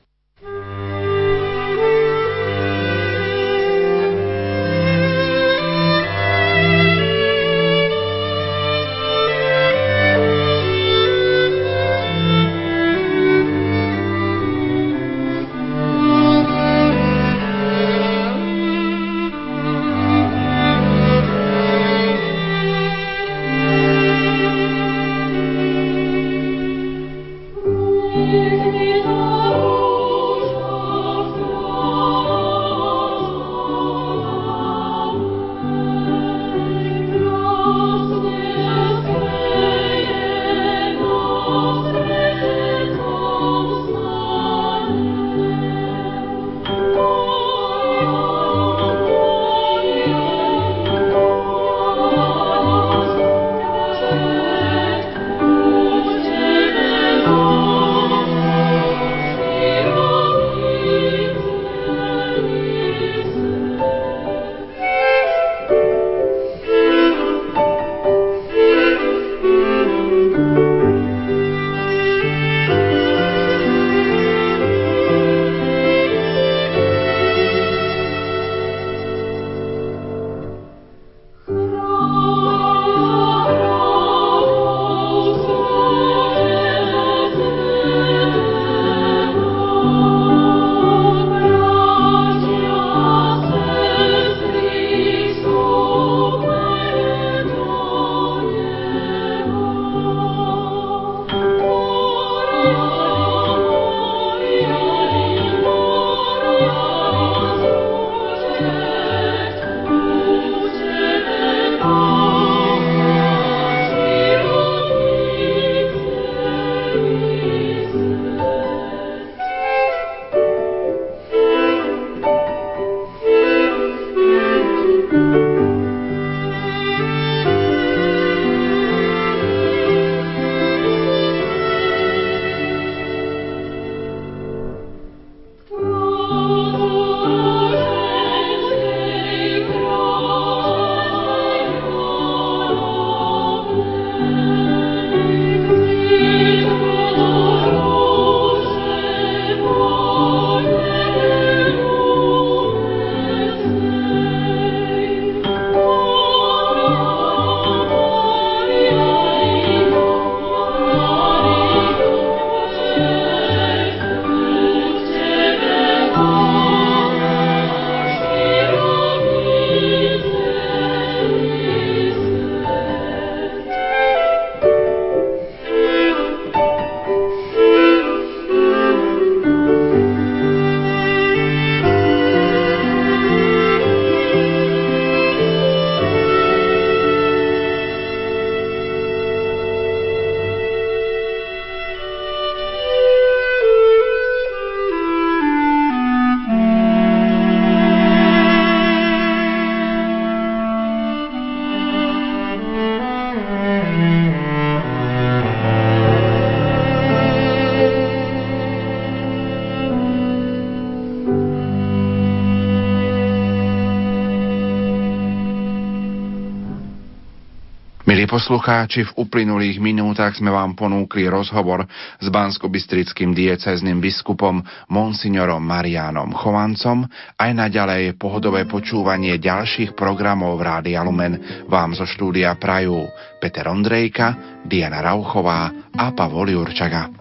Poslucháči, v uplynulých minútach sme vám ponúkli rozhovor s bansko-bystrickým diecezným biskupom Monsignorom Marianom Chovancom. Aj naďalej pohodové počúvanie ďalších programov Rádia Lumen vám zo štúdia Prajú Peter Ondrejka, Diana Rauchová a Pavol Jurčaga.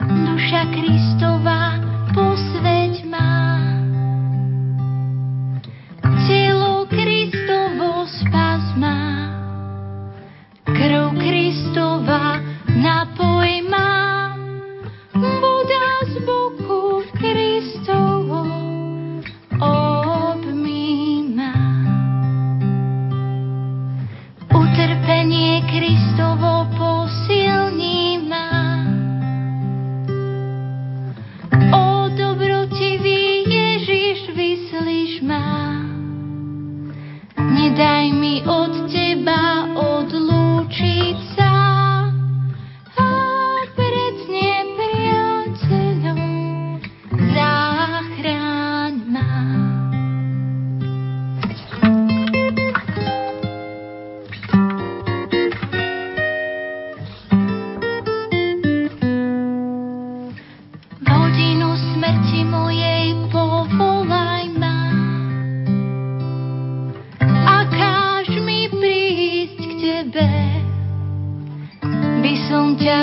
Duša Kristova posveď má. Kristovo posilní ma. O dobrotivý Ježiš, vyslíš ma. Nedaj mi od teba odlúčiť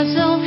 By